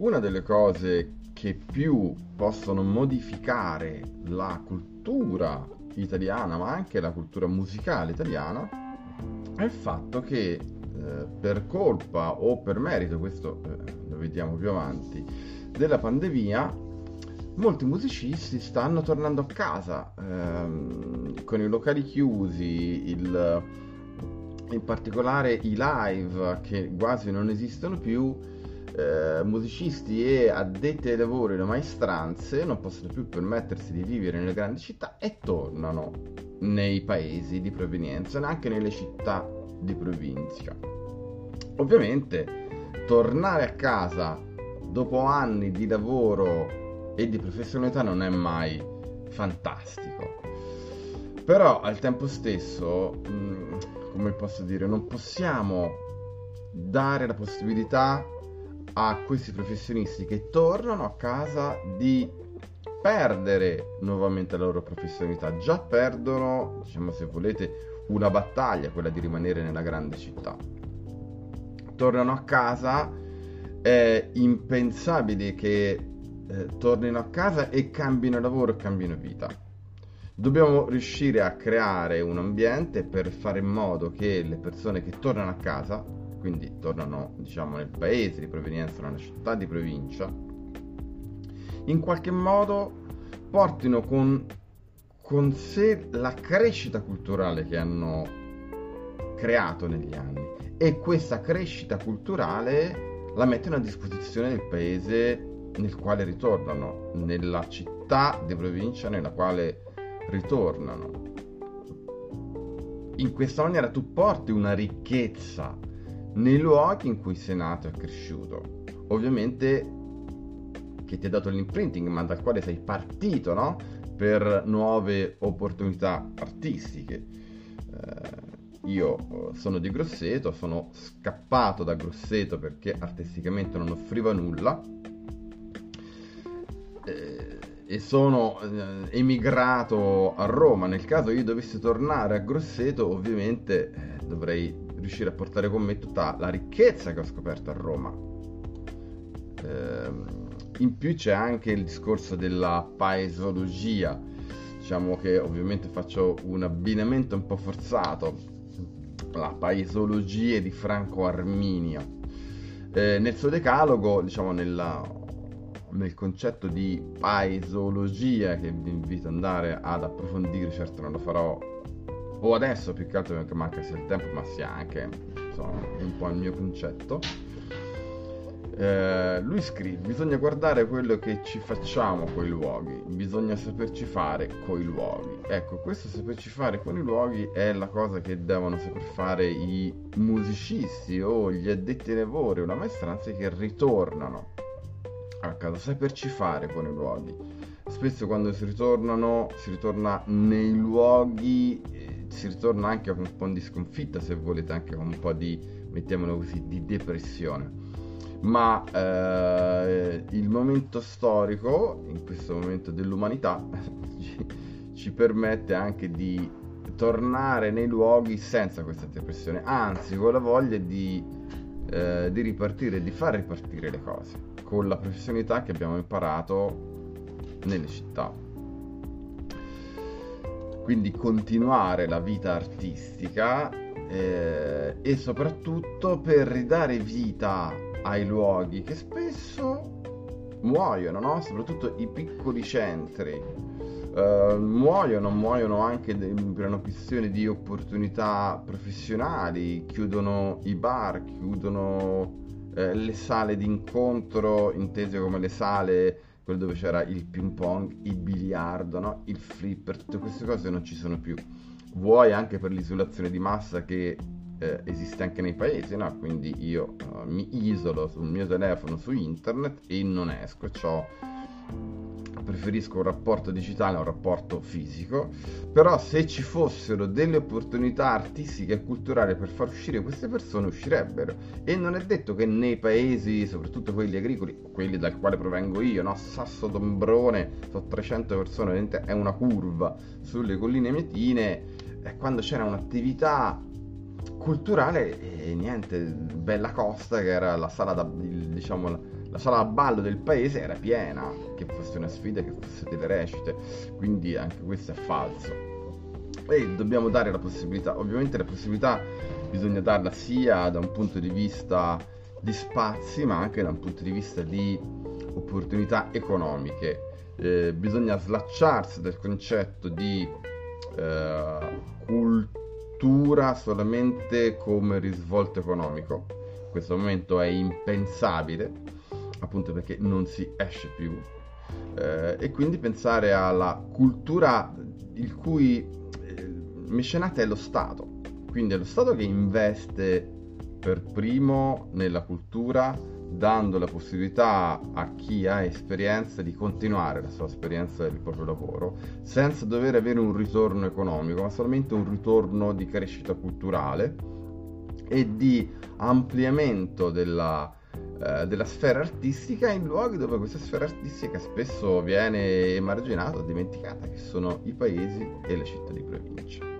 Una delle cose che più possono modificare la cultura italiana, ma anche la cultura musicale italiana, è il fatto che eh, per colpa o per merito, questo eh, lo vediamo più avanti, della pandemia, molti musicisti stanno tornando a casa ehm, con i locali chiusi, il, in particolare i live che quasi non esistono più eh, musicisti e addetti ai lavori, le maestranze non possono più permettersi di vivere nelle grandi città e tornano nei paesi di provenienza, neanche nelle città di provincia. Ovviamente tornare a casa dopo anni di lavoro e di professionalità non è mai fantastico. Però al tempo stesso, mm, come posso dire, non possiamo dare la possibilità a questi professionisti che tornano a casa di perdere nuovamente la loro professionalità. Già perdono, diciamo se volete, una battaglia, quella di rimanere nella grande città. Tornano a casa, è impensabile che eh, tornino a casa e cambino lavoro e cambino vita. Dobbiamo riuscire a creare un ambiente per fare in modo che le persone che tornano a casa quindi tornano diciamo nel paese di provenienza, nella città di provincia, in qualche modo portino con, con sé la crescita culturale che hanno creato negli anni e questa crescita culturale la mettono a disposizione del paese nel quale ritornano, nella città di provincia nella quale ritornano. In questa maniera tu porti una ricchezza nei luoghi in cui sei nato e cresciuto. Ovviamente che ti ha dato l'imprinting, ma dal quale sei partito, no? Per nuove opportunità artistiche. Eh, io eh, sono di Grosseto, sono scappato da Grosseto perché artisticamente non offriva nulla. Eh, e sono eh, emigrato a Roma. Nel caso io dovessi tornare a Grosseto, ovviamente eh, dovrei riuscire a portare con me tutta la ricchezza che ho scoperto a Roma. Eh, in più c'è anche il discorso della paesologia, diciamo che ovviamente faccio un abbinamento un po' forzato, la paesologia di Franco Arminio. Eh, nel suo decalogo, diciamo nella, nel concetto di paesologia che vi invito ad andare ad approfondire, certo non lo farò o adesso più che altro perché manca sia il tempo ma sia anche insomma, un po' il mio concetto. Eh, lui scrive bisogna guardare quello che ci facciamo con i luoghi. Bisogna saperci fare con i luoghi. Ecco questo saperci fare con i luoghi è la cosa che devono saper fare i musicisti o gli addetti ai lavori o la maestranza che ritornano a casa. Saperci fare con i luoghi. Spesso quando si ritornano si ritorna nei luoghi si ritorna anche con un po' di sconfitta, se volete, anche con un po' di, mettiamolo così, di depressione. Ma eh, il momento storico, in questo momento dell'umanità, ci, ci permette anche di tornare nei luoghi senza questa depressione, anzi con la voglia di, eh, di ripartire, di far ripartire le cose, con la professionalità che abbiamo imparato nelle città quindi continuare la vita artistica eh, e soprattutto per ridare vita ai luoghi che spesso muoiono, no? soprattutto i piccoli centri. Uh, muoiono, muoiono anche per una questione di opportunità professionali, chiudono i bar, chiudono eh, le sale d'incontro, intese come le sale quello dove c'era il ping pong, il biliardo, no? il flipper, tutte queste cose non ci sono più. Vuoi anche per l'isolazione di massa che eh, esiste anche nei paesi, no? quindi io uh, mi isolo sul mio telefono su internet e non esco, ho preferisco un rapporto digitale a un rapporto fisico, però se ci fossero delle opportunità artistiche e culturali per far uscire queste persone uscirebbero e non è detto che nei paesi, soprattutto quelli agricoli, quelli dal quale provengo io, no? Sasso Dombrone, sono 300 persone, è una curva sulle colline mietine, e quando c'era un'attività culturale e niente, bella costa che era la sala da, diciamo la sala a ballo del paese era piena, che fosse una sfida, che fosse delle recite, quindi anche questo è falso. E dobbiamo dare la possibilità, ovviamente la possibilità bisogna darla sia da un punto di vista di spazi, ma anche da un punto di vista di opportunità economiche. Eh, bisogna slacciarsi dal concetto di eh, cultura solamente come risvolto economico. In questo momento è impensabile appunto perché non si esce più. Eh, e quindi pensare alla cultura il cui eh, mecenate è lo Stato, quindi è lo Stato che investe per primo nella cultura, dando la possibilità a chi ha esperienza di continuare la sua esperienza del proprio lavoro, senza dover avere un ritorno economico, ma solamente un ritorno di crescita culturale e di ampliamento della, eh, della sfera artistica in luoghi dove questa sfera artistica spesso viene emarginata o dimenticata, che sono i paesi e le città di provincia.